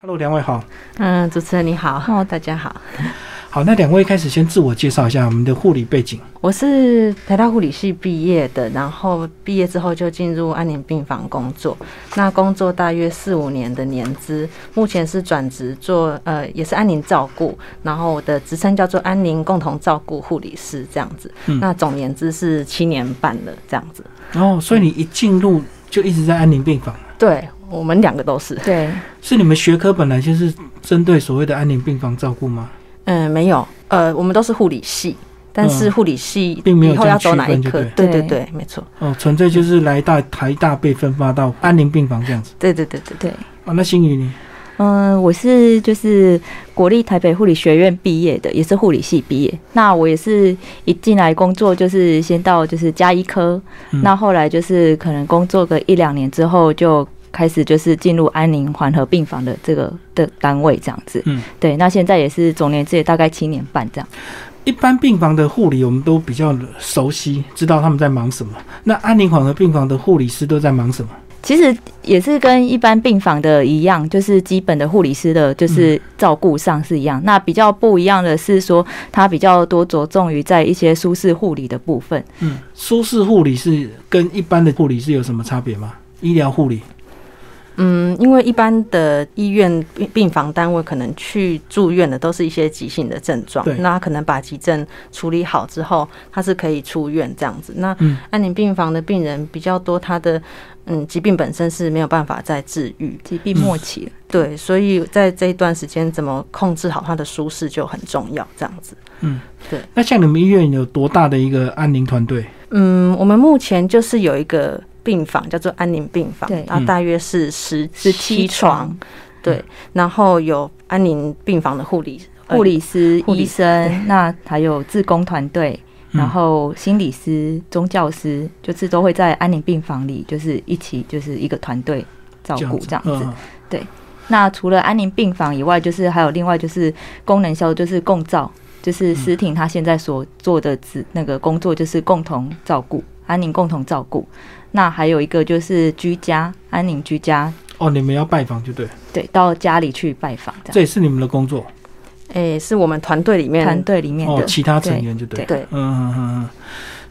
Hello，两位好。嗯，主持人你好，哦，大家好。好，那两位开始先自我介绍一下我们的护理背景。我是台大护理系毕业的，然后毕业之后就进入安宁病房工作。那工作大约四五年的年资，目前是转职做呃，也是安宁照顾，然后我的职称叫做安宁共同照顾护理师这样子。那总年资是七年半了这样子。哦，所以你一进入就一直在安宁病房。对。我们两个都是对，是你们学科本来就是针对所谓的安宁病房照顾吗？嗯，没有，呃，我们都是护理系，但是护理系并没有要走哪一科？对对对，没错。哦，纯粹就是来大台大被分发到安宁病房这样子。对对对对对。哦，那新宇呢？嗯，我是就是国立台北护理学院毕业的，也是护理系毕业。那我也是一进来工作就是先到就是加医科，那后来就是可能工作个一两年之后就。开始就是进入安宁缓和病房的这个的单位这样子，嗯，对，那现在也是总年资也大概七年半这样。一般病房的护理我们都比较熟悉，知道他们在忙什么。那安宁缓和病房的护理师都在忙什么？其实也是跟一般病房的一样，就是基本的护理师的，就是照顾上是一样。那比较不一样的是说，它比较多着重于在一些舒适护理的部分。嗯，舒适护理是跟一般的护理是有什么差别吗？医疗护理？嗯，因为一般的医院病病房单位可能去住院的都是一些急性的症状，那可能把急症处理好之后，他是可以出院这样子。那安宁病房的病人比较多，他的嗯疾病本身是没有办法再治愈，疾病末期了。对，所以在这一段时间怎么控制好他的舒适就很重要，这样子。嗯，对。那像你们医院有多大的一个安宁团队？嗯，我们目前就是有一个。病房叫做安宁病房，然后大约是十十七床，对，然后有安宁病房的护理护理师、医生，那还有自工团队，然后心理师、宗教师，就是都会在安宁病房里，就是一起就是一个团队照顾这样子。对，那除了安宁病房以外，就是还有另外就是功能消，就是共照，就是思婷她现在所做的职那个工作，就是共同照顾安宁，共同照顾。那还有一个就是居家安宁居家。哦，你们要拜访就对，对，到家里去拜访，这也是你们的工作，哎，是我们团队里面。团队里面的。其他成员就对，对，嗯嗯嗯，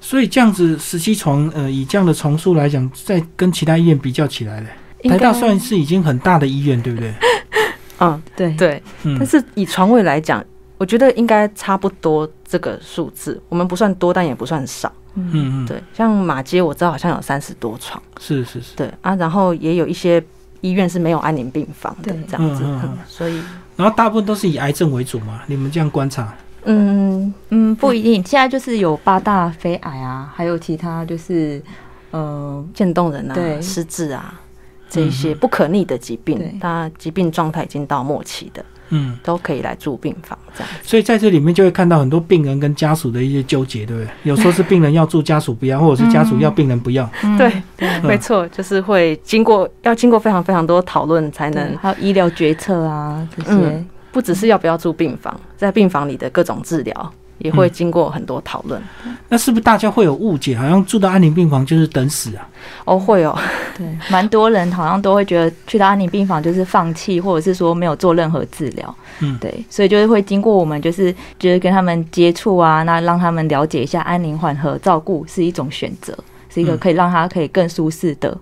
所以这样子十七床，呃，以这样的床数来讲，在跟其他医院比较起来嘞，台大算是已经很大的医院，对不对？嗯，对。对，但是以床位来讲，我觉得应该差不多这个数字，我们不算多，但也不算少。嗯嗯，对，像马街我知道好像有三十多床，是是是，对啊，然后也有一些医院是没有安宁病房的这样子，嗯所以然后大部分都是以癌症为主嘛，你们这样观察？嗯嗯，不一定，现在就是有八大非癌啊，还有其他就是呃渐冻人啊、失智啊这一些不可逆的疾病，它疾病状态已经到末期的。嗯，都可以来住病房这样，所以在这里面就会看到很多病人跟家属的一些纠结，对不对？有时候是病人要住，家属不要，或者是家属要，病人不要。对，没错，就是会经过要经过非常非常多讨论才能，还有医疗决策啊这些，不只是要不要住病房，在病房里的各种治疗。也会经过很多讨论，那是不是大家会有误解？好像住到安宁病房就是等死啊？哦，会哦，对，蛮多人好像都会觉得去到安宁病房就是放弃，或者是说没有做任何治疗。嗯，对，所以就是会经过我们就是就是跟他们接触啊，那让他们了解一下安宁缓和照顾是一种选择，是一个可以让他可以更舒适的。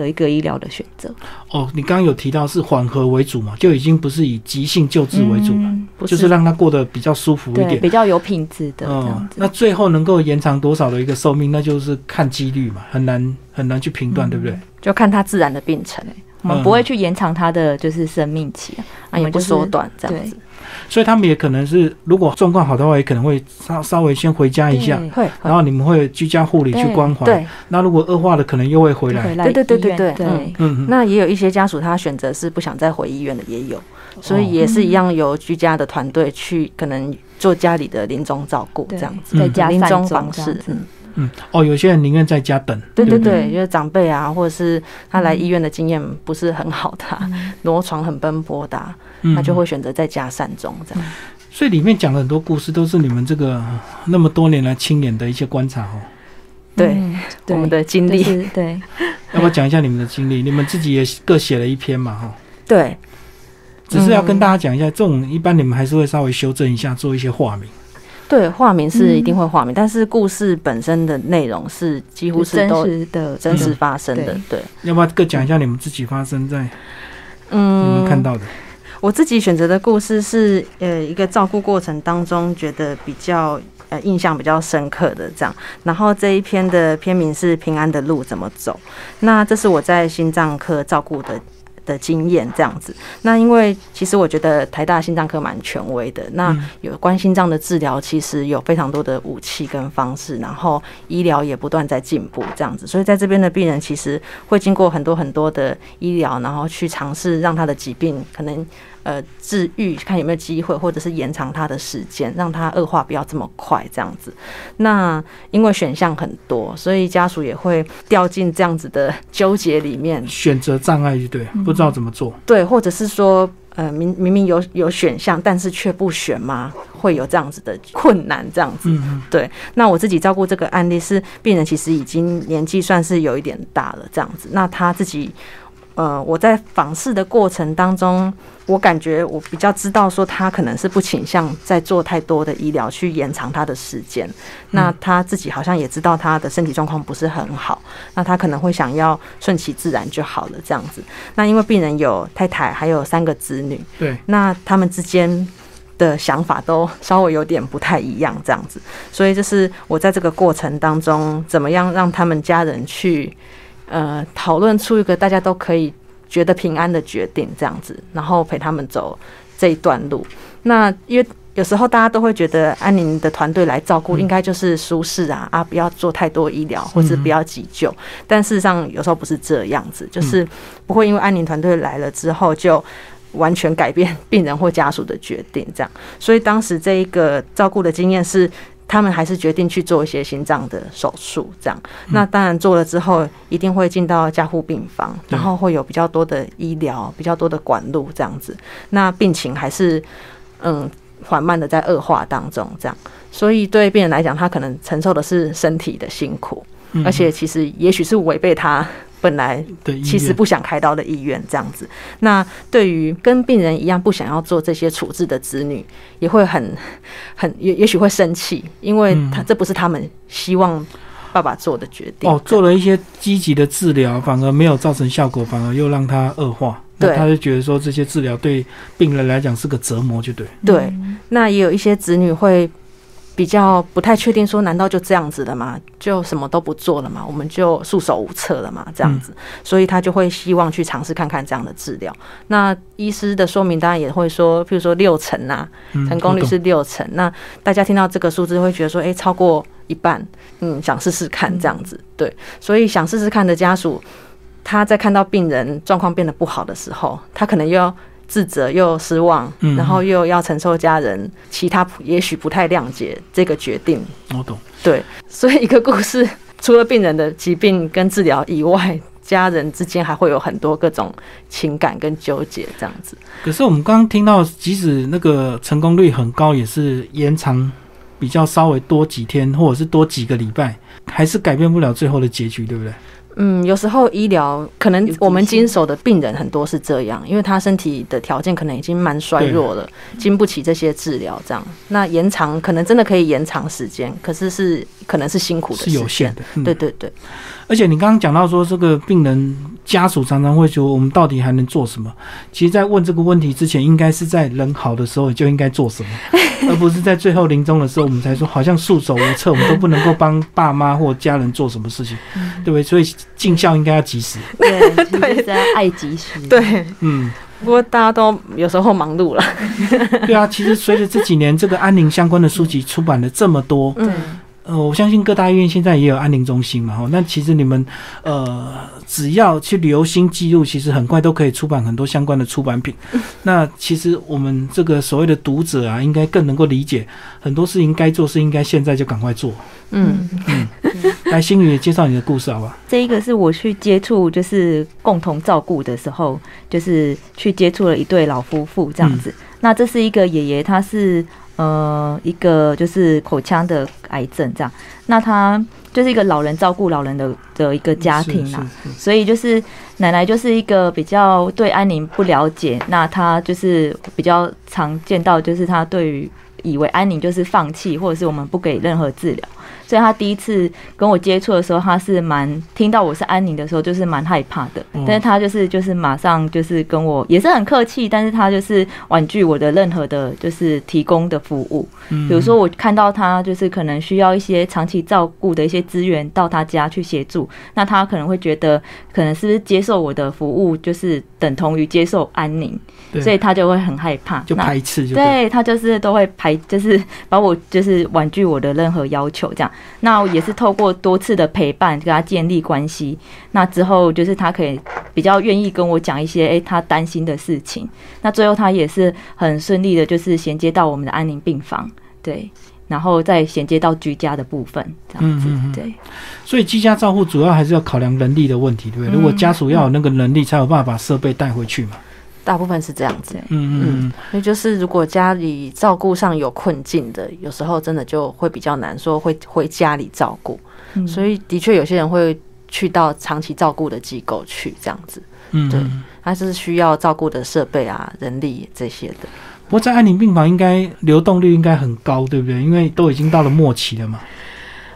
的一个医疗的选择哦，你刚刚有提到是缓和为主嘛，就已经不是以急性救治为主了，就是让他过得比较舒服一点，比较有品质的这样子。那最后能够延长多少的一个寿命，那就是看几率嘛，很难很难去评断，对不对？就看他自然的病程，我们不会去延长他的就是生命期啊，也不缩短这样子。所以他们也可能是，如果状况好的话，也可能会稍稍微先回家一下，会，然后你们会居家护理去关怀。对，那如果恶化了，可能又会回来。对对对对对，嗯嗯。那也有一些家属他选择是不想再回医院的，也有，所以也是一样由居家的团队去可能做家里的临终照顾这样子，在家临终方式。嗯哦，有些人宁愿在家等。对对对，因为长辈啊，或者是他来医院的经验不是很好的，挪床很奔波的，他就会选择在家善终这样。所以里面讲了很多故事，都是你们这个那么多年来亲眼的一些观察哦。对，我们的经历。对，要不要讲一下你们的经历？你们自己也各写了一篇嘛？哈。对。只是要跟大家讲一下，这种一般你们还是会稍微修正一下，做一些化名。对，化名是一定会化名，但是故事本身的内容是几乎是真都实的真实发生的。对，要不要各讲一下你们自己发生在你嗯们看到的？我自己选择的故事是，呃，一个照顾过程当中觉得比较呃印象比较深刻的这样。然后这一篇的篇名是《平安的路怎么走》，那这是我在心脏科照顾的。的经验这样子，那因为其实我觉得台大心脏科蛮权威的，那有关心脏的治疗其实有非常多的武器跟方式，然后医疗也不断在进步这样子，所以在这边的病人其实会经过很多很多的医疗，然后去尝试让他的疾病可能。呃，治愈看有没有机会，或者是延长他的时间，让他恶化不要这么快，这样子。那因为选项很多，所以家属也会掉进这样子的纠结里面，选择障碍就对，不知道怎么做。对，或者是说，呃，明明明有有选项，但是却不选吗？会有这样子的困难，这样子。嗯对，那我自己照顾这个案例是病人，其实已经年纪算是有一点大了，这样子。那他自己。呃，我在访视的过程当中，我感觉我比较知道说他可能是不倾向在做太多的医疗去延长他的时间。那他自己好像也知道他的身体状况不是很好，那他可能会想要顺其自然就好了这样子。那因为病人有太太，还有三个子女，对，那他们之间的想法都稍微有点不太一样这样子，所以就是我在这个过程当中，怎么样让他们家人去。呃，讨论出一个大家都可以觉得平安的决定，这样子，然后陪他们走这一段路。那因为有时候大家都会觉得安宁的团队来照顾，应该就是舒适啊啊，不要做太多医疗，或是不要急救。但事实上有时候不是这样子，就是不会因为安宁团队来了之后就完全改变病人或家属的决定，这样。所以当时这一个照顾的经验是。他们还是决定去做一些心脏的手术，这样。那当然做了之后，一定会进到加护病房，然后会有比较多的医疗、比较多的管路这样子。那病情还是嗯缓慢的在恶化当中，这样。所以对病人来讲，他可能承受的是身体的辛苦，而且其实也许是违背他。本来其实不想开刀的意愿这样子，那对于跟病人一样不想要做这些处置的子女，也会很很也也许会生气，因为他这不是他们希望爸爸做的决定。哦，做了一些积极的治疗，反而没有造成效果，反而又让他恶化。对，他就觉得说这些治疗对病人来讲是个折磨，就对。对，那也有一些子女会。比较不太确定，说难道就这样子了吗？就什么都不做了吗？我们就束手无策了吗？这样子，所以他就会希望去尝试看看这样的治疗。那医师的说明当然也会说，譬如说六成啊，成功率是六成。那大家听到这个数字会觉得说，哎，超过一半，嗯，想试试看这样子。对，所以想试试看的家属，他在看到病人状况变得不好的时候，他可能又要。自责又失望，然后又要承受家人其他也许不太谅解这个决定。我懂，对，所以一个故事 除了病人的疾病跟治疗以外，家人之间还会有很多各种情感跟纠结这样子。可是我们刚刚听到，即使那个成功率很高，也是延长比较稍微多几天，或者是多几个礼拜，还是改变不了最后的结局，对不对？嗯，有时候医疗可能我们经手的病人很多是这样，因为他身体的条件可能已经蛮衰弱了，经不起这些治疗，这样那延长可能真的可以延长时间，可是是可能是辛苦的，是有限的。对对对。而且你刚刚讲到说，这个病人家属常常会说，我们到底还能做什么？其实，在问这个问题之前，应该是在人好的时候就应该做什么，而不是在最后临终的时候，我们才说好像束手无策，我们都不能够帮爸妈或家人做什么事情，对不对？所以尽孝应该要及时，对对，要爱及时，对，嗯。不过大家都有时候忙碌了，对啊。其实随着这几年这个安宁相关的书籍出版了这么多，嗯。呃，我相信各大医院现在也有安宁中心嘛，哈。那其实你们呃，只要去留心记录，其实很快都可以出版很多相关的出版品。那其实我们这个所谓的读者啊，应该更能够理解很多事情该做是应该现在就赶快做。嗯嗯。来，星宇介绍你的故事好吧？这一个是我去接触，就是共同照顾的时候，就是去接触了一对老夫妇这样子。那这是一个爷爷，他是。呃一个就是口腔的癌症这样。那他就是一个老人照顾老人的的一个家庭啦，所以就是奶奶就是一个比较对安宁不了解，那他就是比较常见到就是他对于以为安宁就是放弃，或者是我们不给任何治疗。所以他第一次跟我接触的时候，他是蛮听到我是安宁的时候，就是蛮害怕的。但是他就是就是马上就是跟我也是很客气，但是他就是婉拒我的任何的，就是提供的服务。比如说我看到他就是可能需要一些长期照顾的一些资源到他家去协助，那他可能会觉得可能是不是接受我的服务就是等同于接受安宁，所以他就会很害怕，就排斥。对他就是都会排，就是把我就是婉拒我的任何要求这样。那也是透过多次的陪伴跟他建立关系，那之后就是他可以比较愿意跟我讲一些诶他担心的事情。那最后他也是很顺利的，就是衔接到我们的安宁病房，对，然后再衔接到居家的部分，这样子，对。所以居家照护主要还是要考量能力的问题，对不对？如果家属要有那个能力，才有办法把设备带回去嘛。大部分是这样子，嗯嗯，所以就是如果家里照顾上有困境的，有时候真的就会比较难说会回家里照顾，所以的确有些人会去到长期照顾的机构去这样子，嗯，对，他是需要照顾的设备啊、人力这些的。不过在安宁病房应该流动率应该很高，对不对？因为都已经到了末期了嘛。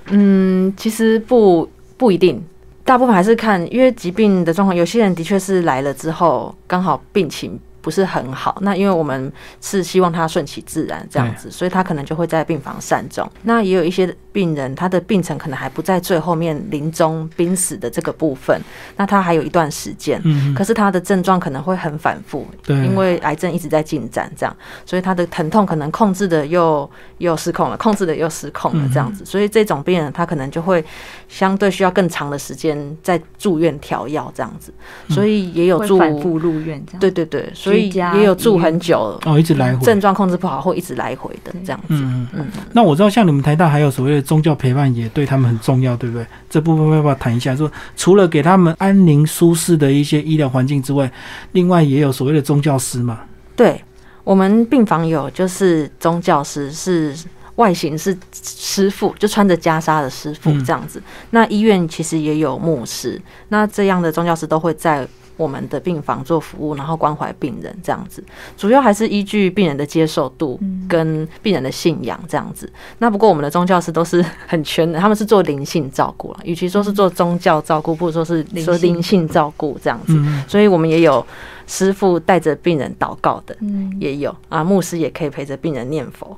嗯，其实不不一定。大部分还是看，因为疾病的状况，有些人的确是来了之后，刚好病情。不是很好，那因为我们是希望他顺其自然这样子，所以他可能就会在病房善终。那也有一些病人，他的病程可能还不在最后面临终濒死的这个部分，那他还有一段时间，嗯，可是他的症状可能会很反复，对，因为癌症一直在进展，这样，所以他的疼痛可能控制的又又失控了，控制的又失控了，这样子，所以这种病人他可能就会相对需要更长的时间在住院调药这样子，所以也有住反复入院这样，对对对，所以。所以也有住很久哦，一直来回，症状控制不好会一直来回的这样子。嗯嗯。那我知道，像你们台大还有所谓的宗教陪伴，也对他们很重要，对不对？这部分要不要谈一下？说除了给他们安宁舒适的一些医疗环境之外，另外也有所谓的宗教师嘛？对，我们病房有就是宗教师，是外形是师傅，就穿着袈裟的师傅这样子。那医院其实也有牧师，那这样的宗教师都会在。我们的病房做服务，然后关怀病人这样子，主要还是依据病人的接受度跟病人的信仰这样子。那不过我们的宗教师都是很全的，他们是做灵性照顾了，与其说是做宗教照顾，不如说是说灵性照顾这样子。所以我们也有师傅带着病人祷告的，也有啊，牧师也可以陪着病人念佛，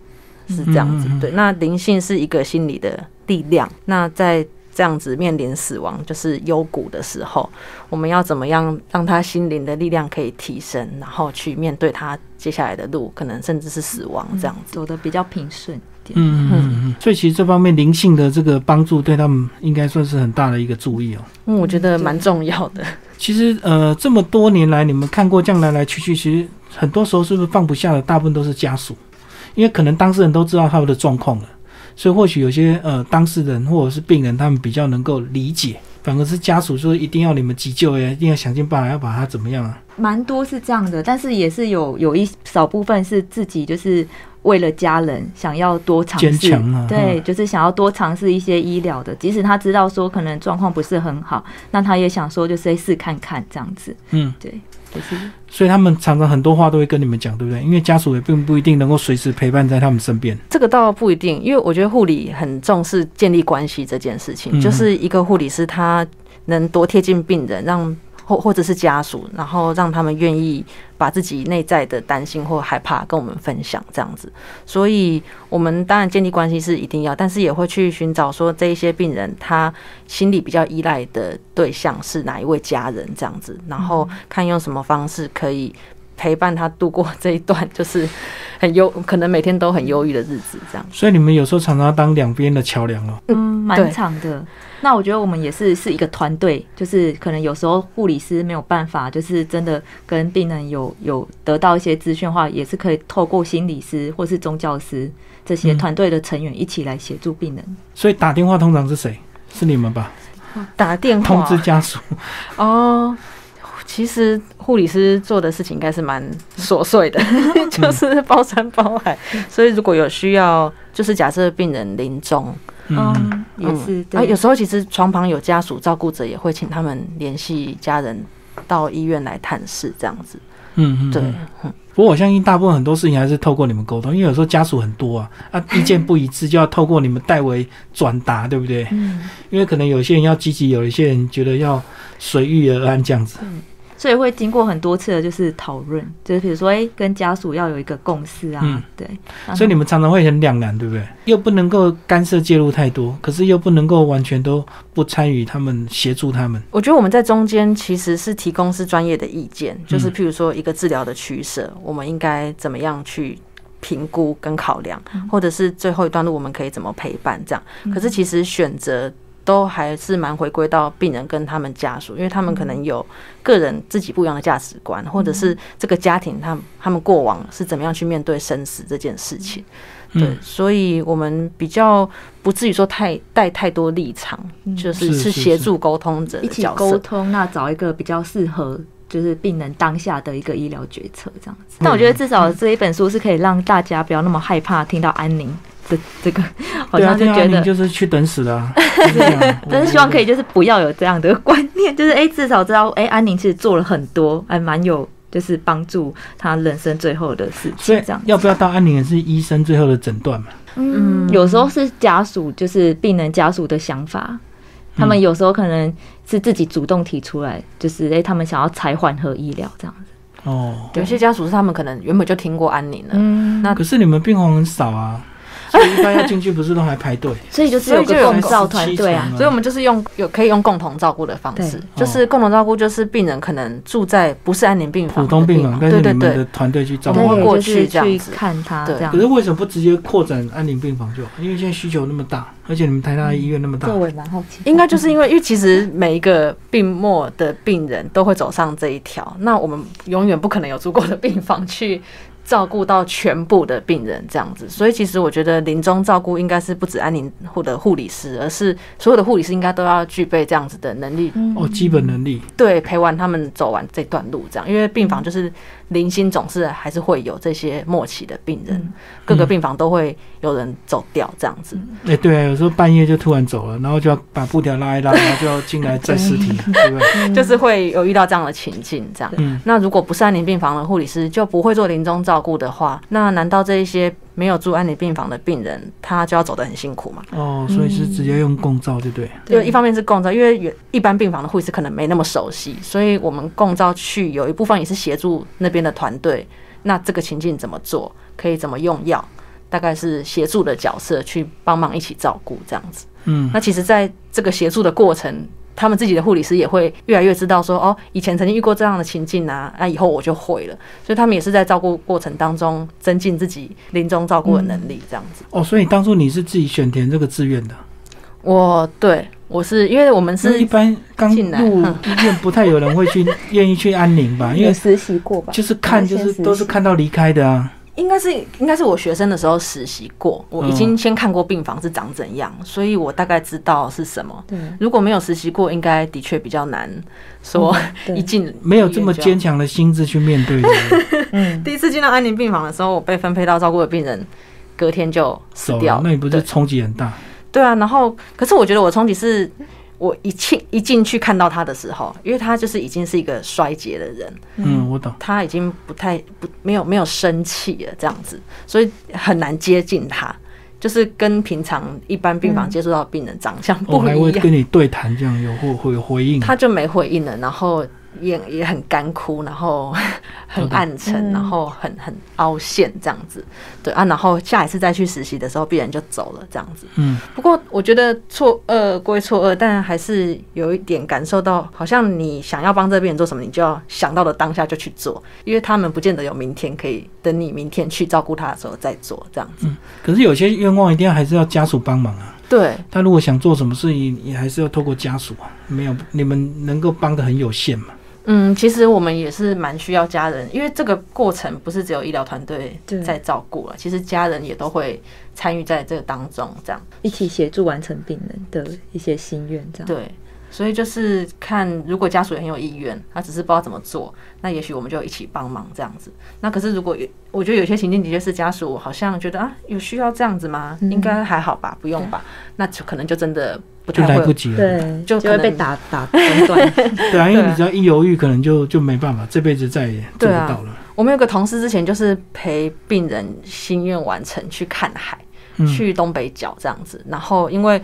是这样子。对，那灵性是一个心理的力量。那在这样子面临死亡，就是幽谷的时候，我们要怎么样让他心灵的力量可以提升，然后去面对他接下来的路，可能甚至是死亡这样子，走的比较平顺点。嗯嗯嗯。所以其实这方面灵性的这个帮助，对他们应该算是很大的一个注意哦。嗯，我觉得蛮重要的。其实呃，这么多年来，你们看过这样来来去去，其实很多时候是不是放不下的，大部分都是家属，因为可能当事人都知道他们的状况了。所以或许有些呃当事人或者是病人，他们比较能够理解，反而是家属说一定要你们急救呀，一定要想尽办法要把他怎么样啊？蛮多是这样的，但是也是有有一少部分是自己就是为了家人想要多尝试，对，就是想要多尝试一些医疗的，即使他知道说可能状况不是很好，那他也想说就是试看看这样子，嗯，对。所以他们常常很多话都会跟你们讲，对不对？因为家属也并不一定能够随时陪伴在他们身边。这个倒不一定，因为我觉得护理很重视建立关系这件事情，就是一个护理师他能多贴近病人，让。或或者是家属，然后让他们愿意把自己内在的担心或害怕跟我们分享，这样子。所以，我们当然建立关系是一定要，但是也会去寻找说这一些病人他心里比较依赖的对象是哪一位家人，这样子，然后看用什么方式可以陪伴他度过这一段 就是很忧，可能每天都很忧郁的日子，这样。所以你们有时候常常当两边的桥梁哦。嗯，蛮长的。那我觉得我们也是是一个团队，就是可能有时候护理师没有办法，就是真的跟病人有有得到一些资讯的话，也是可以透过心理师或是宗教师这些团队的成员一起来协助病人。所以打电话通常是谁？是你们吧？打电话通知家属。哦，其实护理师做的事情应该是蛮琐碎的，就是包山包海。所以如果有需要，就是假设病人临终，嗯，也是。啊，有时候其实床旁有家属照顾者，也会请他们联系家人到医院来探视，这样子。嗯嗯，对。不过我相信大部分很多事情还是透过你们沟通，因为有时候家属很多啊，啊 意见不一致就要透过你们代为转达，对不对？嗯。因为可能有些人要积极，有一些人觉得要随遇而安这样子。嗯。所以会经过很多次的，就是讨论，就是比如说，哎，跟家属要有一个共识啊，对。所以你们常常会很两难，对不对？又不能够干涉介入太多，可是又不能够完全都不参与他们协助他们。我觉得我们在中间其实是提供是专业的意见，就是譬如说一个治疗的取舍，我们应该怎么样去评估跟考量，或者是最后一段路我们可以怎么陪伴这样。可是其实选择。都还是蛮回归到病人跟他们家属，因为他们可能有个人自己不一样的价值观，或者是这个家庭他他们过往是怎么样去面对生死这件事情。对，所以我们比较不至于说太带太多立场，就是是协助沟通者一起沟通，那找一个比较适合就是病人当下的一个医疗决策这样子。但我觉得至少这一本书是可以让大家不要那么害怕听到安宁。这这个 好像就觉得就是去等死的，但是希望可以就是不要有这样的观念，就是哎至少知道哎安宁其实做了很多，还蛮有就是帮助他人生最后的事情。所以这样要不要到安宁也是医生最后的诊断嘛？嗯，有时候是家属就是病人家属的想法，他们有时候可能是自己主动提出来，就是哎他们想要才缓和医疗这样子。哦，有些家属是他们可能原本就听过安宁了，嗯，那可是你们病房很少啊。所以一般要进去不是都还排队？所以就是有个共照团队啊。所以我们就是用有可以用共同照顾的方式，就是共同照顾，就是病人可能住在不是安宁病房，普通病房，对对对，团队去照顾过去这样子看他。这样。可是为什么不直接扩展安宁病房就？因为现在需求那么大，而且你们台大医院那么大。我也蛮好奇。应该就是因为，因为其实每一个病末的病人都会走上这一条，那我们永远不可能有足够的病房去。照顾到全部的病人这样子，所以其实我觉得临终照顾应该是不止安宁护的护理师，而是所有的护理师应该都要具备这样子的能力。哦，基本能力。对陪完他们走完这段路这样，因为病房就是。零星总是还是会有这些末期的病人，各个病房都会有人走掉这样子。哎，对啊，有时候半夜就突然走了，然后就要把布条拉一拉，然后就要进来载尸体，对不对？就是会有遇到这样的情境，这样。那如果不是安宁病房的护理师就不会做临终照顾的话，那难道这一些？没有住安宁病房的病人，他就要走得很辛苦嘛。哦，所以是直接用共照，对不对？就一方面是共照，因为一般病房的护士可能没那么熟悉，所以我们共照去有一部分也是协助那边的团队。那这个情境怎么做？可以怎么用药？大概是协助的角色去帮忙一起照顾这样子。嗯，那其实在这个协助的过程。他们自己的护理师也会越来越知道说，哦，以前曾经遇过这样的情境啊，那以后我就会了。所以他们也是在照顾过程当中增进自己临终照顾的能力，这样子。哦，所以当初你是自己选填这个志愿的？我对我是因为我们是一般刚入医院不太有人会去愿意去安宁吧？因为实习过吧？就是看就是都是看到离开的啊。应该是应该是我学生的时候实习过，我已经先看过病房是长怎样，所以我大概知道是什么。对，如果没有实习过，应该的确比较难说 一进没有这么坚强的心智去面对。嗯，第一次进到安宁病房的时候，我被分配到照顾的病人，隔天就死掉，那你不是冲击很大？对啊，然后可是我觉得我冲击是。我一进一进去看到他的时候，因为他就是已经是一个衰竭的人，嗯，我懂，他已经不太不没有没有生气了这样子，所以很难接近他，就是跟平常一般病房接触到病人长相不一样。会跟你对谈这样有会会回应，他就没回应了，然后。也也很干枯，然后 很暗沉，然后很很凹陷这样子，对啊，然后下一次再去实习的时候，病人就走了这样子。嗯，不过我觉得错愕归错愕，但还是有一点感受到，好像你想要帮这病人做什么，你就要想到的当下就去做，因为他们不见得有明天可以等你明天去照顾他的时候再做这样子。嗯，可是有些愿望一定要还是要家属帮忙啊。对，他如果想做什么事情，也还是要透过家属啊，没有你们能够帮的很有限嘛。嗯，其实我们也是蛮需要家人，因为这个过程不是只有医疗团队在照顾了，其实家人也都会参与在这个当中，这样一起协助完成病人的一些心愿，这样对。所以就是看，如果家属也很有意愿，他只是不知道怎么做，那也许我们就一起帮忙这样子。那可是如果有我觉得有些情境的确是家属好像觉得啊，有需要这样子吗？应该还好吧，不用吧？那就可能就真的不太来不及了，对，就就会被打打中断。对啊，因为你只要一犹豫，可能就就没办法，这辈子再也做不到了。我们有个同事之前就是陪病人心愿完成去看海，去东北角这样子，然后因为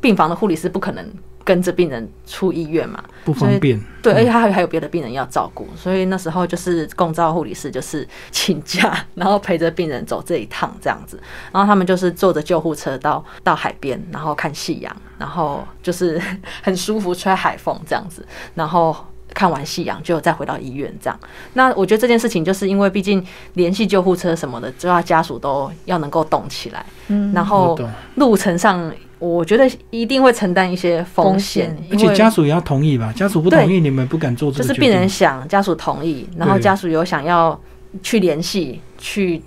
病房的护理师不可能。跟着病人出医院嘛，不方便。对，而且他还还有别的病人要照顾，所以那时候就是共照护理师就是请假，然后陪着病人走这一趟这样子。然后他们就是坐着救护车到到海边，然后看夕阳，然后就是很舒服吹海风这样子。然后看完夕阳就再回到医院这样。那我觉得这件事情就是因为毕竟联系救护车什么的，就要家属都要能够动起来。嗯，然后路程上。我觉得一定会承担一些风险，而且家属也要同意吧？家属不同意，你们不敢做这个就是病人想，家属同意，然后家属有想要去联系，去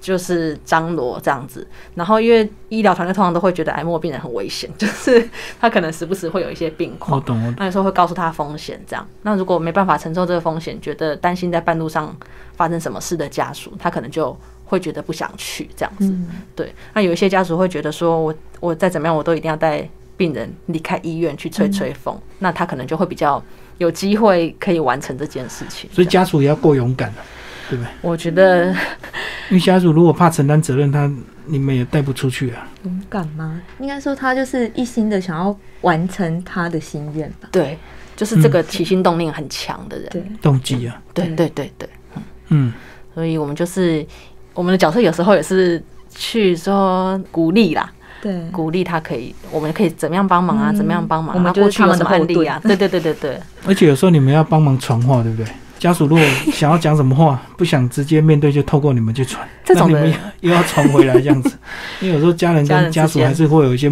就是张罗这样子。然后因为医疗团队通常都会觉得癌末病人很危险，就是他可能时不时会有一些病况。我懂。那有时候会告诉他风险，这样。那如果没办法承受这个风险，觉得担心在半路上发生什么事的家属，他可能就。会觉得不想去这样子，对。那有一些家属会觉得说，我我再怎么样，我都一定要带病人离开医院去吹吹风。那他可能就会比较有机会可以完成这件事情。所以家属也要够勇敢对不对？我觉得，因为家属如果怕承担责任，他你们也带不出去啊。勇敢吗？应该说他就是一心的想要完成他的心愿吧。对，就是这个起心动念很强的人，对动机啊。对对对对，嗯，所以我们就是。我们的角色有时候也是去说鼓励啦，对，鼓励他可以，我们可以怎么样帮忙啊？怎么样帮忙？我们就是他们的案例啊，对对对对对。而且有时候你们要帮忙传话，对不对？家属如果想要讲什么话，不想直接面对，就透过你们去传，这种的又要传回来这样子。因为有时候家人跟家属还是会有一些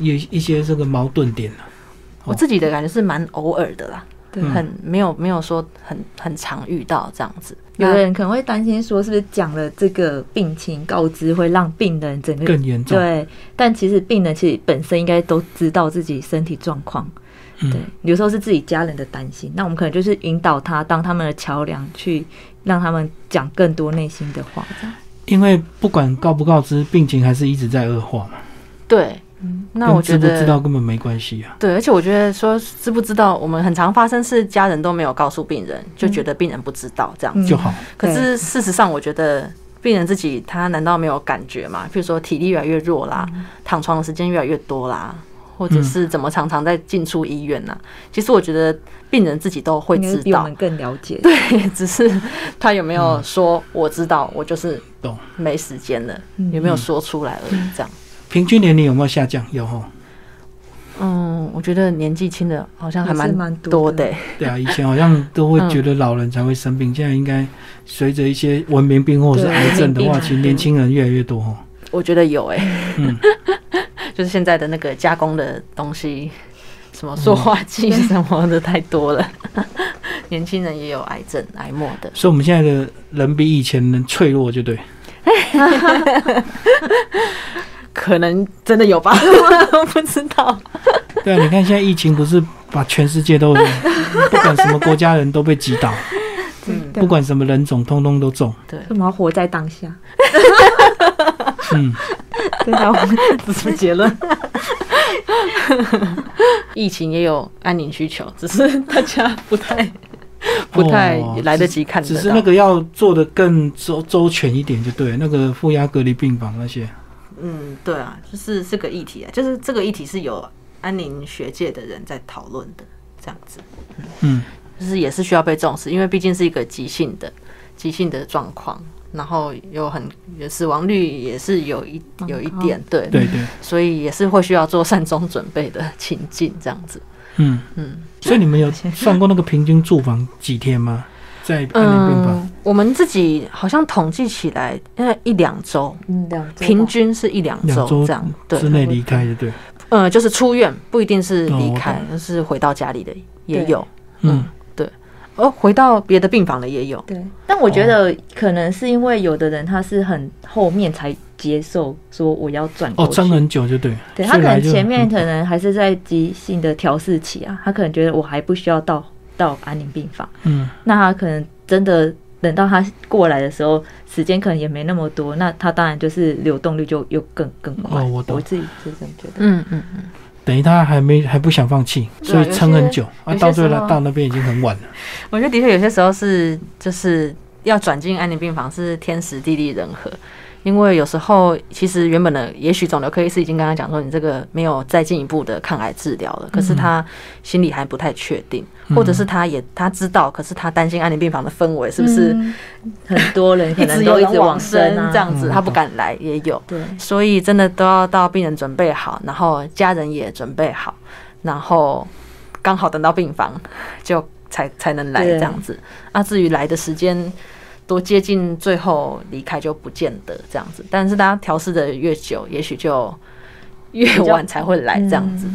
有一些这个矛盾点我自己的感觉是蛮偶尔的啦。很没有没有说很很常遇到这样子，有的人可能会担心说，是不是讲了这个病情告知会让病人整个更严重？对，但其实病人其实本身应该都知道自己身体状况。对，有时候是自己家人的担心，那我们可能就是引导他当他们的桥梁，去让他们讲更多内心的话。这样，因为不管告不告知，病情还是一直在恶化嘛。对。那我觉得知不知道根本没关系啊。对，而且我觉得说知不知道，我们很常发生是家人都没有告诉病人，就觉得病人不知道这样就好。可是事实上，我觉得病人自己他难道没有感觉吗？比如说体力越来越弱啦，躺床的时间越来越多啦，或者是怎么常常在进出医院呢？其实我觉得病人自己都会知道，比我们更了解。对，只是他有没有说我知道，我就是懂没时间了，有没有说出来而已，这样。平均年龄有没有下降？有哈。嗯，我觉得年纪轻的好像还蛮多的。对啊，以前好像都会觉得老人才会生病，现在应该随着一些文明病或者是癌症的话，其实年轻人越来越多哈。我觉得有哎，嗯，就是现在的那个加工的东西，什么塑化剂什么的太多了，年轻人也有癌症、癌末的。所以，我们现在的人比以前能脆弱，就对。可能真的有吧，不知道。对啊，你看现在疫情不是把全世界都，不管什么国家人都被击倒，嗯，不管什么人种，通通都中。对，我们要活在当下。嗯，对啊，这是结论。疫情也有安宁需求，只是大家不太不太来得及看。只是那个要做的更周周全一点，就对，那个负压隔离病房那些。嗯，对啊，就是这个议题啊，就是这个议题是有安宁学界的人在讨论的，这样子，嗯，就是也是需要被重视，因为毕竟是一个急性的、急性的状况，然后有很死亡率也是有一有一点，对对对，所以也是会需要做善终准备的情境，这样子，嗯。嗯，所以你们有算过那个平均住房几天吗？在安宁病房，我们自己好像统计起来，因为一两周，嗯，两周，平均是一两周这样，对，之内离开的，对，嗯，就是出院，不一定是离开，就是回到家里的也有，嗯，对，哦，回到别的病房的也有，对，但我觉得可能是因为有的人他是很后面才接受说我要转过哦，撑很久就对。对他可能前面可能还是在急性的调试期啊，他可能觉得我还不需要到到安宁病房。嗯，那他可能真的等到他过来的时候，时间可能也没那么多，那他当然就是流动率就又更更快。哦，我我自己是这么觉得。嗯嗯嗯。等于他还没还不想放弃，所以撑很久啊，到最后到那边已经很晚了。我觉得的确有些时候是就是要转进安宁病房是天时地利人和。因为有时候，其实原本的也许肿瘤科医师已经跟他讲说，你这个没有再进一步的抗癌治疗了。可是他心里还不太确定，或者是他也他知道，可是他担心安宁病房的氛围是不是很多人可能都一直往生这样子，他不敢来也有。对，所以真的都要到病人准备好，然后家人也准备好，然后刚好等到病房就才才能来这样子。啊，至于来的时间。多接近最后离开就不见得这样子，但是大家调试的越久，也许就越晚才会来这样子。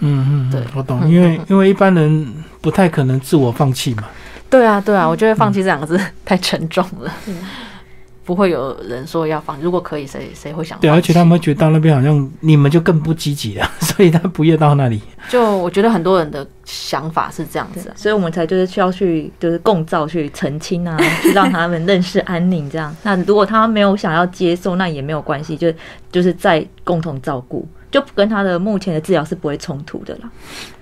嗯嗯，对，我懂，因为 因为一般人不太可能自我放弃嘛。对啊对啊，我觉得放弃这两个字太沉重了。不会有人说要放，如果可以，谁谁会想？对，而且他们觉得到那边好像你们就更不积极了，所以他不愿到那里。就我觉得很多人的想法是这样子，所以我们才就是需要去就是共造去澄清啊，去让他们认识安宁这样。那如果他没有想要接受，那也没有关系，就就是在共同照顾。就跟他的目前的治疗是不会冲突的啦。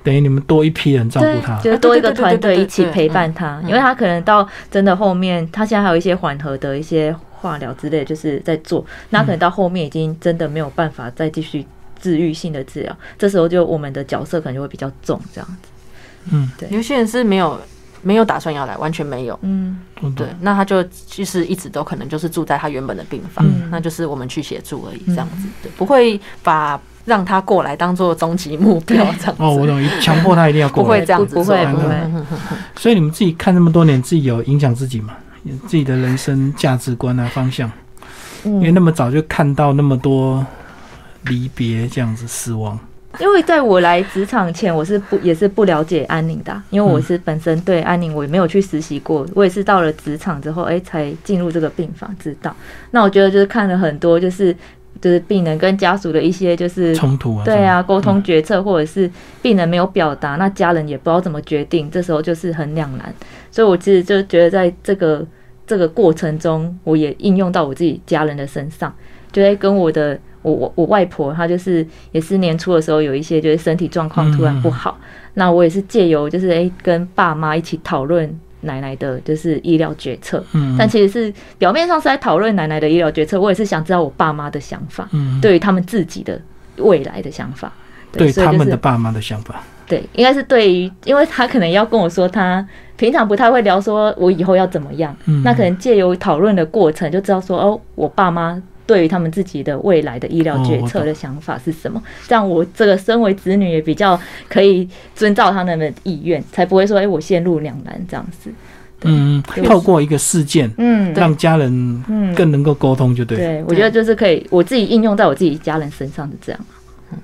等于你们多一批人照顾他，就是多一个团队一起陪伴他，因为他可能到真的后面，他现在还有一些缓和的一些化疗之类，就是在做。那可能到后面已经真的没有办法再继续治愈性的治疗，这时候就我们的角色可能就会比较重，这样子。嗯，对。有些人是没有没有打算要来，完全没有。嗯，对。那他就其实一直都可能就是住在他原本的病房，那就是我们去协助而已，这样子。对，不会把。让他过来当做终极目标，这样哦，我懂，强迫他一定要过来，不会这样子，不会不会。所以你们自己看这么多年，自己有影响自己吗？自己的人生价值观啊方向？因为那么早就看到那么多离别，这样子死亡。因为在我来职场前，我是不也是不了解安宁的，因为我是本身对安宁我也没有去实习过，我也是到了职场之后，哎，才进入这个病房知道。那我觉得就是看了很多，就是。就是病人跟家属的一些就是冲突啊，对啊，沟通决策，或者是病人没有表达，那家人也不知道怎么决定，这时候就是很两难。所以我其实就觉得，在这个这个过程中，我也应用到我自己家人的身上，就在跟我的我我我外婆，她就是也是年初的时候有一些就是身体状况突然不好，那我也是借由就是诶跟爸妈一起讨论。奶奶的就是医疗决策，嗯，但其实是表面上是在讨论奶奶的医疗决策。我也是想知道我爸妈的想法，嗯，对于他们自己的未来的想法，对他们的爸妈的想法，对，应该是对于，因为他可能要跟我说，他平常不太会聊，说我以后要怎么样，嗯那可能借由讨论的过程，就知道说，哦，我爸妈。对于他们自己的未来的医疗决策的想法是什么？这样我这个身为子女也比较可以遵照他们的意愿，才不会说哎我陷入两难这样子。嗯，透过一个事件，嗯，让家人更能够沟通，就对。对，我觉得就是可以我自己应用在我自己家人身上是这样，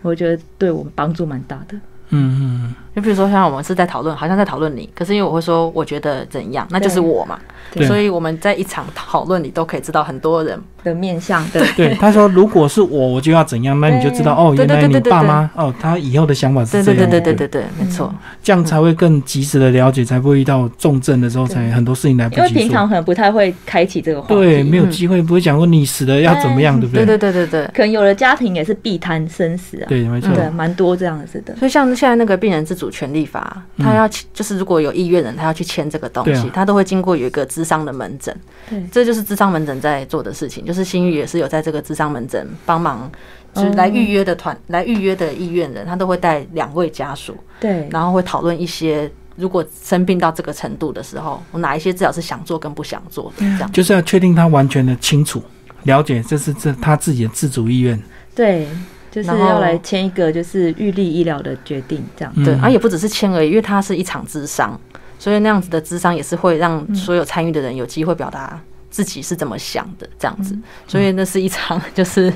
我觉得对我们帮助蛮大的。嗯嗯，就比如说像我们是在讨论，好像在讨论你，可是因为我会说我觉得怎样，那就是我嘛。所以我们在一场讨论里都可以知道很多人的面相。对对，他说如果是我，我就要怎样，那你就知道哦，原来你爸妈哦，他以后的想法是这样。对对对对对对，没错，这样才会更及时的了解，才不会遇到重症的时候，才很多事情来不及。因为平常可能不太会开启这个话题，对，没有机会，不会讲说你死了要怎么样，对不对？对对对对对，可能有的家庭也是避谈生死啊，对，没错，对，蛮多这样子的。所以像现在那个病人自主权利法，他要就是如果有意愿人，他要去签这个东西，他都会经过有一个智商的门诊。对，这就是智商门诊在做的事情，就是新宇也是有在这个智商门诊帮忙，就是来预约的团来预约的意愿人，他都会带两位家属，对，然后会讨论一些如果生病到这个程度的时候，我哪一些治疗是想做跟不想做的，这样。就是要确定他完全的清楚了解，这是这他自己的自主意愿，对，就是要来签一个就是预立医疗的决定，这样对，而也不只是签而已，因为它是一场智商。所以那样子的智商也是会让所有参与的人有机会表达自自己是怎么想的这样子。所以那是一场 就是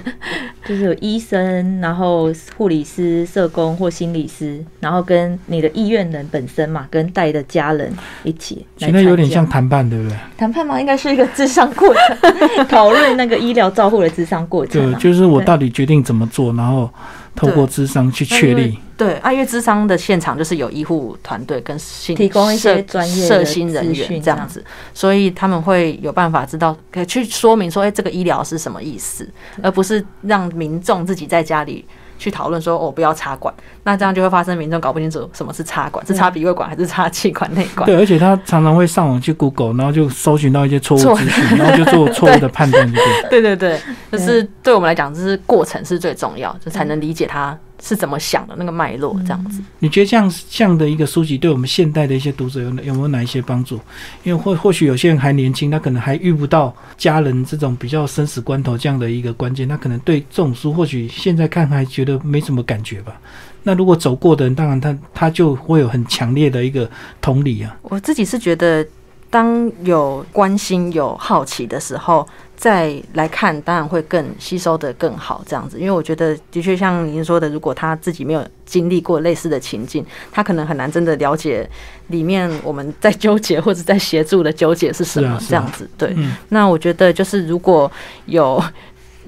就是有医生，然后护理师、社工或心理师，然后跟你的意愿人本身嘛，跟带的家人一起。现在有点像谈判，对不对？谈判吗？应该是一个智商过程，讨论那个医疗照护的智商过程。对，就是我到底决定怎么做，然后。透过智商去确立，对，啊，因为智商的现场就是有医护团队跟提供一些专业社心人员这样子，所以他们会有办法知道，可以去说明说，哎，这个医疗是什么意思，而不是让民众自己在家里。去讨论说，哦，不要插管，那这样就会发生民众搞不清楚什么是插管，是插鼻胃管还是插气管内管？对，而且他常常会上网去 Google，然后就搜寻到一些错误资讯，然后就做错误的判断，对对对，就是对我们来讲，就是过程是最重要，就才能理解他。是怎么想的那个脉络这样子？你觉得这样这样的一个书籍，对我们现代的一些读者有有没有哪一些帮助？因为或或许有些人还年轻，他可能还遇不到家人这种比较生死关头这样的一个关键，他可能对这种书或许现在看还觉得没什么感觉吧。那如果走过的人，当然他他就会有很强烈的一个同理啊。我自己是觉得，当有关心、有好奇的时候。再来看，当然会更吸收的更好，这样子。因为我觉得，的确像您说的，如果他自己没有经历过类似的情境，他可能很难真的了解里面我们在纠结或者在协助的纠结是什么，这样子。对，那我觉得就是如果有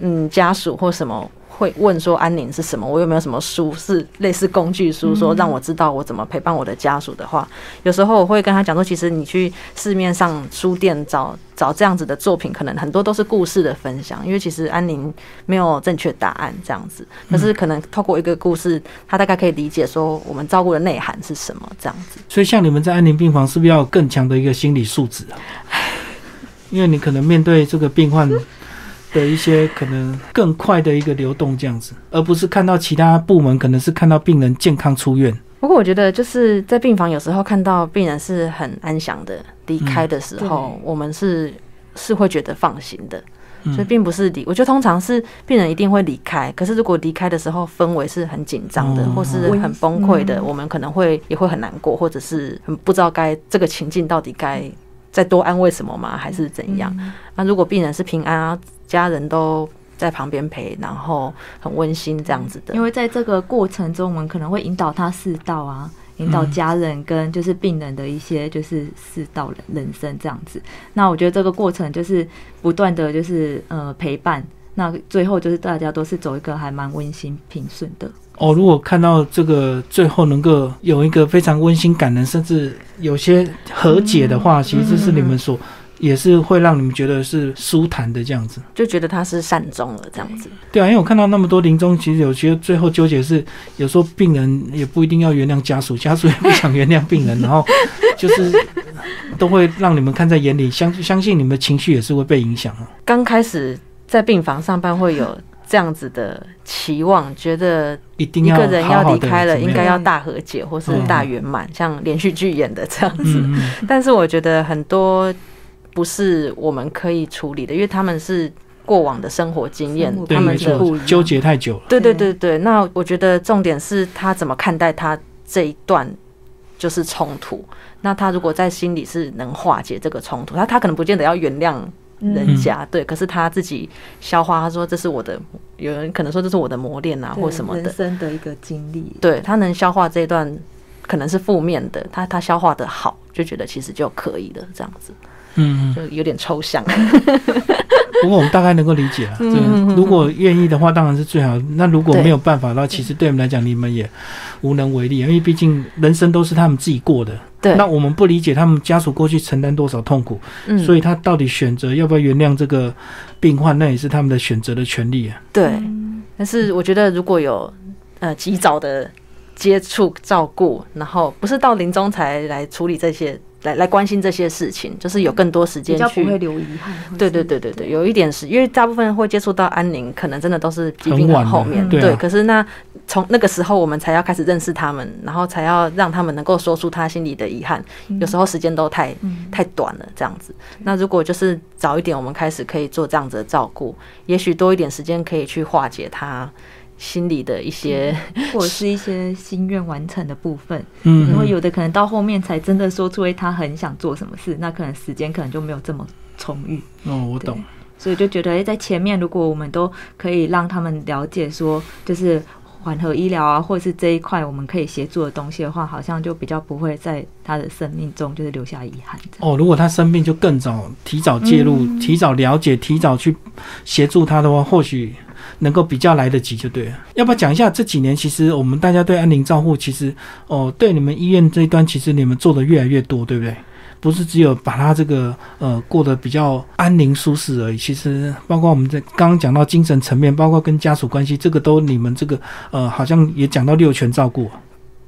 嗯家属或什么。会问说安宁是什么？我有没有什么书是类似工具书，说让我知道我怎么陪伴我的家属的话，有时候我会跟他讲说，其实你去市面上书店找找这样子的作品，可能很多都是故事的分享，因为其实安宁没有正确答案这样子，可是可能透过一个故事，他大概可以理解说我们照顾的内涵是什么这样子。所以像你们在安宁病房，是不是要更强的一个心理素质啊？因为你可能面对这个病患。的一些可能更快的一个流动这样子，而不是看到其他部门可能是看到病人健康出院。不过我觉得就是在病房有时候看到病人是很安详的离开的时候，我们是是会觉得放心的。所以并不是离，我觉得通常是病人一定会离开。可是如果离开的时候氛围是很紧张的，或是很崩溃的，我们可能会也会很难过，或者是很不知道该这个情境到底该再多安慰什么吗，还是怎样？那如果病人是平安啊。家人都在旁边陪，然后很温馨这样子的。因为在这个过程中，我们可能会引导他四道啊，引导家人跟就是病人的一些就是四道人人生这样子。那我觉得这个过程就是不断的就是呃陪伴，那最后就是大家都是走一个还蛮温馨平顺的。哦，如果看到这个最后能够有一个非常温馨感人，甚至有些和解的话，其实这是你们所。也是会让你们觉得是舒坦的这样子，就觉得他是善终了这样子。对啊，因为我看到那么多临终，其实有些最后纠结是，有时候病人也不一定要原谅家属，家属也不想原谅病人，然后就是都会让你们看在眼里，相相信你们的情绪也是会被影响啊。刚开始在病房上班会有这样子的期望，觉得一定一个人要离开了，应该要大和解或是大圆满，像连续剧演的这样子。但是我觉得很多。不是我们可以处理的，因为他们是过往的生活经验，他们的纠结太久了。对对对对，那我觉得重点是他怎么看待他这一段就是冲突。那他如果在心里是能化解这个冲突，他他可能不见得要原谅人家，对，可是他自己消化，他说这是我的，有人可能说这是我的磨练啊，或什么的，人生的一个经历。对他能消化这一段可能是负面的，他他消化的好，就觉得其实就可以了，这样子。嗯，就有点抽象。不过我们大概能够理解啊。嗯，如果愿意的话，当然是最好。那如果没有办法，的话其实对我们来讲，你们也无能为力，因为毕竟人生都是他们自己过的。对。那我们不理解他们家属过去承担多少痛苦，所以他到底选择要不要原谅这个病患，那也是他们的选择的权利啊。对。但是我觉得，如果有呃及早的接触照顾，然后不是到临终才来处理这些。来来关心这些事情，就是有更多时间去不会留遗憾。对对对对对，有一点是因为大部分会接触到安宁，可能真的都是疾病很后面。对，可是那从那个时候我们才要开始认识他们，然后才要让他们能够说出他心里的遗憾。有时候时间都太太短了，这样子。那如果就是早一点，我们开始可以做这样子的照顾，也许多一点时间可以去化解他。心里的一些，或者是一些心愿完成的部分，嗯，因为有的可能到后面才真的说出，哎，他很想做什么事，那可能时间可能就没有这么充裕。哦，我懂。所以就觉得，哎，在前面如果我们都可以让他们了解说，就是缓和医疗啊，或者是这一块我们可以协助的东西的话，好像就比较不会在他的生命中就是留下遗憾。哦，如果他生病就更早提早介入，提早了解，提早去协助他的话，或许能够比较来得及，就对了。要不要讲一下这几年，其实我们大家对安宁照护，其实哦，对你们医院这一端，其实你们做的越来越多，对不对？不是只有把它这个呃过得比较安宁舒适而已，其实包括我们在刚刚讲到精神层面，包括跟家属关系，这个都你们这个呃好像也讲到六全照顾。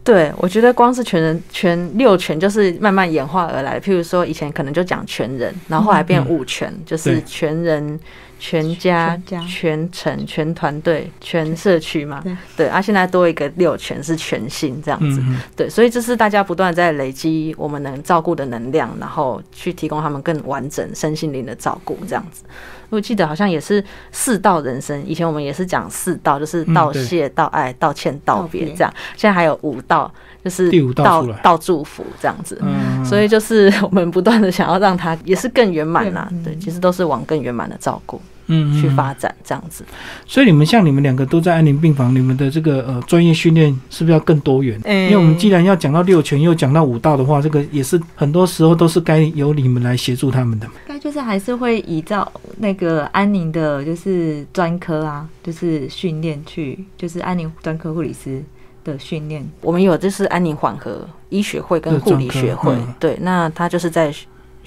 对，我觉得光是全人全六全就是慢慢演化而来。譬如说以前可能就讲全人，然后后来变五全，就是全人。全家、全城、全团队、全社区嘛，对，啊，现在多一个六全是全新这样子，对，所以这是大家不断在累积我们能照顾的能量，然后去提供他们更完整身心灵的照顾这样子。我记得好像也是四道人生，以前我们也是讲四道，就是道谢、道爱、道歉、道别这样，现在还有五道，就是道道祝福这样子，所以就是我们不断的想要让他也是更圆满啦，对，其实都是往更圆满的照顾。嗯，去发展这样子，所以你们像你们两个都在安宁病房，你们的这个呃专业训练是不是要更多元？因为我们既然要讲到六拳，又讲到武道的话，这个也是很多时候都是该由你们来协助他们的。该就是还是会依照那个安宁的，就是专科啊，就是训练去，就是安宁专科护理师的训练。我们有就是安宁缓和医学会跟护理学会，对，那他就是在。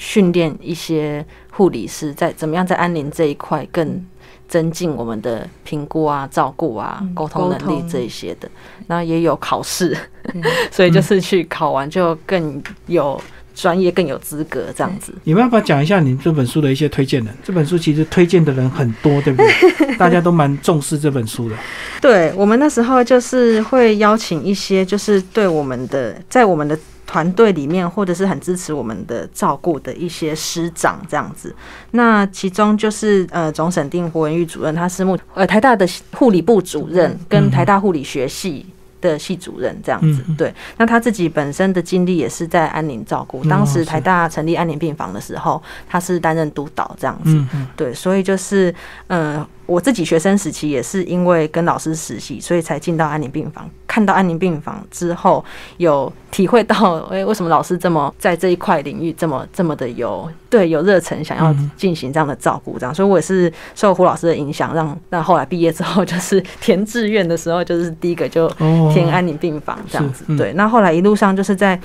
训练一些护理师在怎么样在安宁这一块更增进我们的评估啊、照顾啊、沟通能力这一些的，那也有考试，所以就是去考完就更有专业、更有资格这样子。你们要不要讲一下你这本书的一些推荐人？这本书其实推荐的人很多，对不对？大家都蛮重视这本书的。对我们那时候就是会邀请一些，就是对我们的在我们的。团队里面或者是很支持我们的照顾的一些师长这样子，那其中就是呃总审定胡文玉主任，他是目呃台大的护理部主任，跟台大护理学系的系主任这样子。对，那他自己本身的经历也是在安宁照顾，当时台大成立安宁病房的时候，他是担任督导这样子。对，所以就是嗯。我自己学生时期也是因为跟老师实习，所以才进到安宁病房。看到安宁病房之后，有体会到，哎，为什么老师这么在这一块领域这么这么的有对有热忱，想要进行这样的照顾，这样。所以我也是受胡老师的影响，让 让后来毕业之后，就是填志愿的时候，就是第一个就填安宁病房这样子。对，那后来一路上就是在。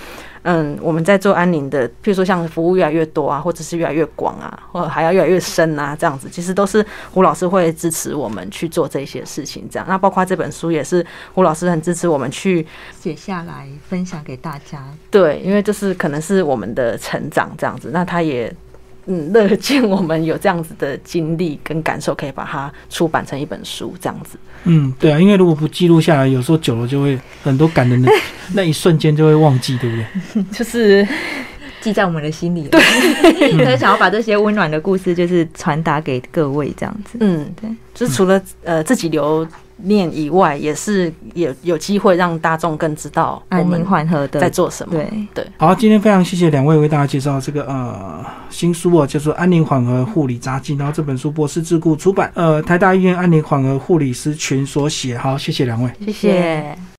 嗯，我们在做安宁的，譬如说像服务越来越多啊，或者是越来越广啊，或者还要越来越深啊，这样子，其实都是胡老师会支持我们去做这些事情。这样，那包括这本书也是胡老师很支持我们去写下来分享给大家。对，因为这是可能是我们的成长这样子，那他也。嗯，乐见我们有这样子的经历跟感受，可以把它出版成一本书，这样子。嗯，对啊，因为如果不记录下来，有时候久了就会很多感人的那一瞬间就会忘记，对不对？就是记在我们的心里。对，很想要把这些温暖的故事，就是传达给各位，这样子。嗯，对，就是除了呃自己留。念以外，也是有有机会让大众更知道安宁缓和的在做什么。对对，好，今天非常谢谢两位为大家介绍这个呃新书哦，叫做《安宁缓和护理杂技》，然后这本书博士智库出版，呃台大医院安宁缓和护理师群所写。好，谢谢两位，谢谢。